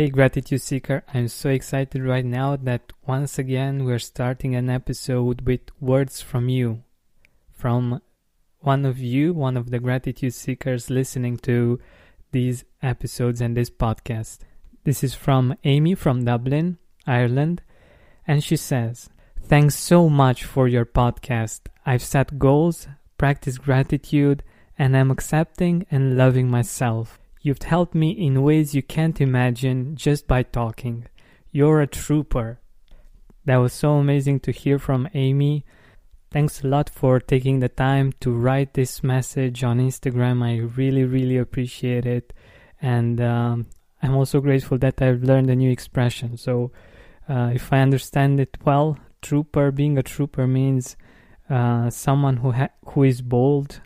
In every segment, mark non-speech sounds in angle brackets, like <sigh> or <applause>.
Hey, Gratitude Seeker, I'm so excited right now that once again we're starting an episode with words from you. From one of you, one of the Gratitude Seekers listening to these episodes and this podcast. This is from Amie from Dublin, Ireland, and she says, Thanks so much for your podcast. I've set goals, practiced gratitude, and I'm accepting and loving myself. You've helped me in ways you can't imagine just by talking. You're a trooper. That was so amazing to hear from Amie. Thanks a lot for taking the time to write this message on Instagram. I really, really appreciate it. And um, I'm also grateful that I've learned a new expression. So, uh, if I understand it well, trooper, being a trooper means uh, someone who, ha- who is bold,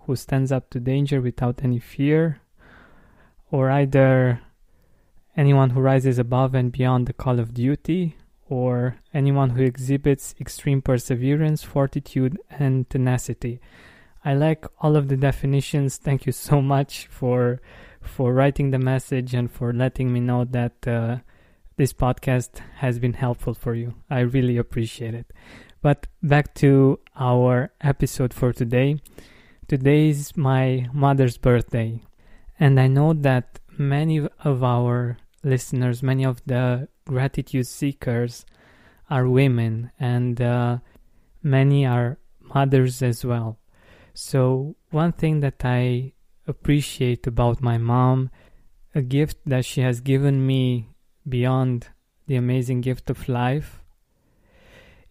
who stands up to danger without any fear or either anyone who rises above and beyond the call of duty, or anyone who exhibits extreme perseverance, fortitude, and tenacity. I like all of the definitions. Thank you so much for for writing the message and for letting me know that uh, this podcast has been helpful for you. I really appreciate it. But back to our episode for today. Today is my mother's birthday. And I know that many of our listeners, many of the gratitude seekers are women, and uh, many are mothers as well. So, one thing that I appreciate about my mom, a gift that she has given me beyond the amazing gift of life,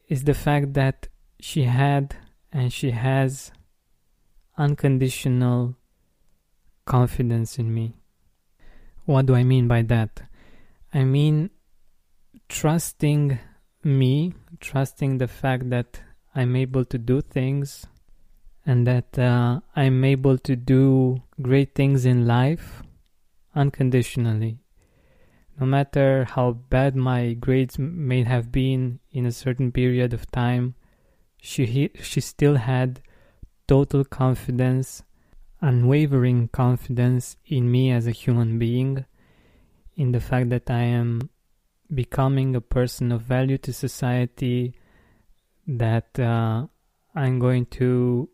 is the fact that she had and she has unconditional confidence in me. What do I mean by that? I mean trusting me, trusting the fact that I'm able to do things and that uh, I'm able to do great things in life unconditionally. No matter how bad my grades may have been in a certain period of time, she, she still had total confidence unwavering confidence in me as a human being, in the fact that I am becoming a person of value to society, that uh, I'm going to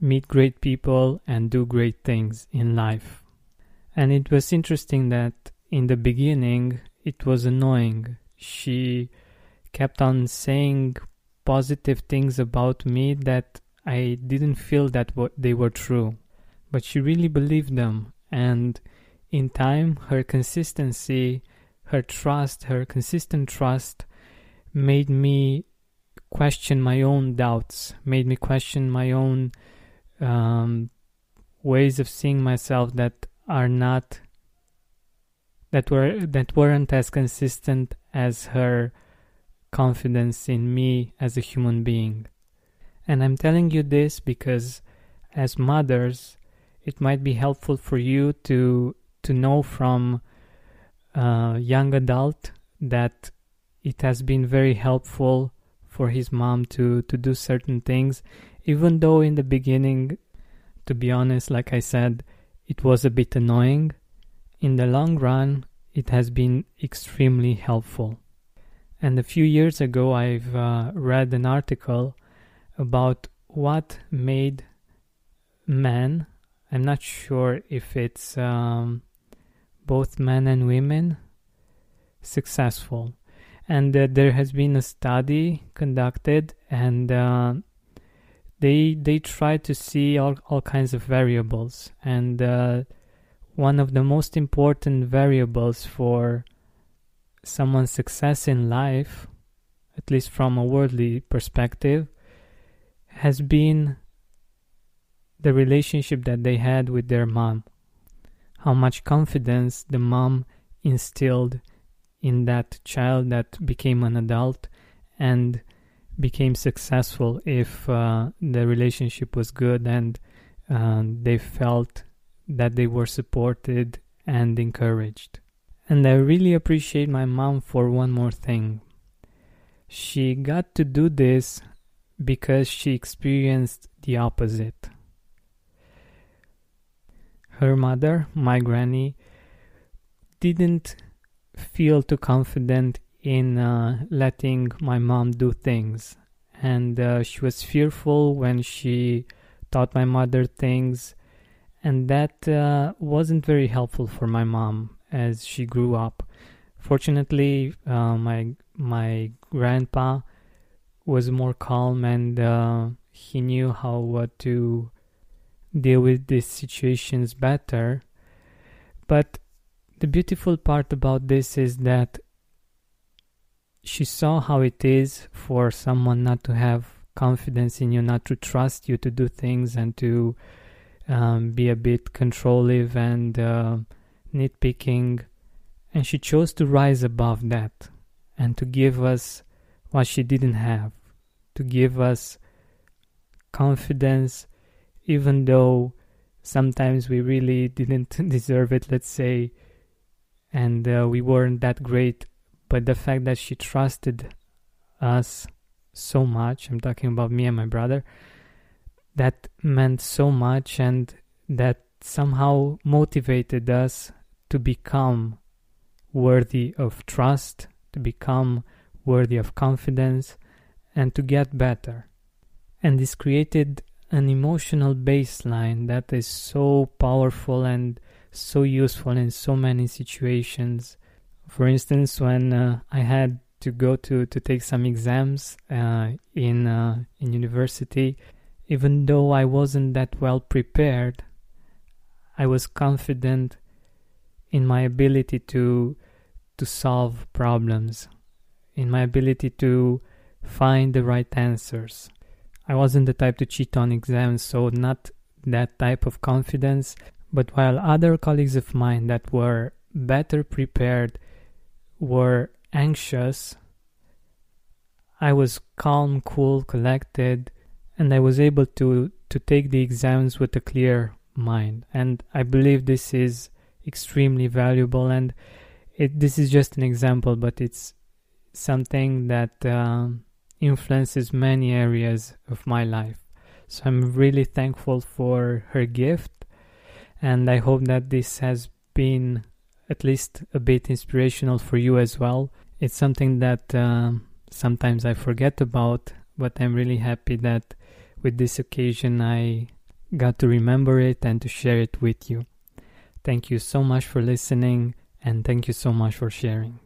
meet great people and do great things in life. And it was interesting that in the beginning it was annoying. She kept on saying positive things about me that I didn't feel that they were true but she really believed them. And in time, her consistency, her trust, her consistent trust made me question my own doubts, made me question my own um, ways of seeing myself that are not that were that weren't as consistent as her confidence in me as a human being. And I'm telling you this because as mothers, it might be helpful for you to to know from a young adult that it has been very helpful for his mom to to do certain things even though in the beginning to be honest like i said it was a bit annoying. In the long run it has been extremely helpful. And a few years ago i've uh, read an article about what made men I'm not sure if it's um, both men and women successful. And uh, there has been a study conducted, and uh, they they try to see all, all kinds of variables. And uh, one of the most important variables for someone's success in life, at least from a worldly perspective, has been the relationship that they had with their mom, how much confidence the mom instilled in that child that became an adult and became successful if uh, the relationship was good and uh, they felt that they were supported and encouraged. And I really appreciate my mom for one more thing. She got to do this because she experienced the opposite her mother, my granny, didn't feel too confident in uh, letting my mom do things. And uh, she was fearful when she taught my mother things. And that uh, wasn't very helpful for my mom as she grew up. Fortunately, uh, my my grandpa was more calm and uh, he knew how to deal with these situations better. But the beautiful part about this is that she saw how it is for someone not to have confidence in you, not to trust you to do things, and to um, be a bit controlling and uh, nitpicking. And she chose to rise above that and to give us what she didn't have, to give us confidence, even though sometimes we really didn't <laughs> deserve it, let's say, and uh, we weren't that great. But the fact that she trusted us so much, I'm talking about me and my brother, that meant so much and that somehow motivated us to become worthy of trust, to become worthy of confidence, and to get better. And this created an emotional baseline that is so powerful and so useful in so many situations. For instance, when uh, I had to go to, to take some exams uh, in uh, in university, even though I wasn't that well prepared, I was confident in my ability to to solve problems, in my ability to find the right answers. I wasn't the type to cheat on exams, so not that type of confidence. But while other colleagues of mine that were better prepared were anxious, I was calm, cool, collected, and I was able to, to take the exams with a clear mind. And I believe this is extremely valuable. And it, this is just an example, but it's something that um, influences many areas of my life. So I'm really thankful for her gift, and I hope that this has been at least a bit inspirational for you as well. It's something that uh, sometimes I forget about, but I'm really happy that with this occasion I got to remember it and to share it with you. Thank you so much for listening, and thank you so much for sharing.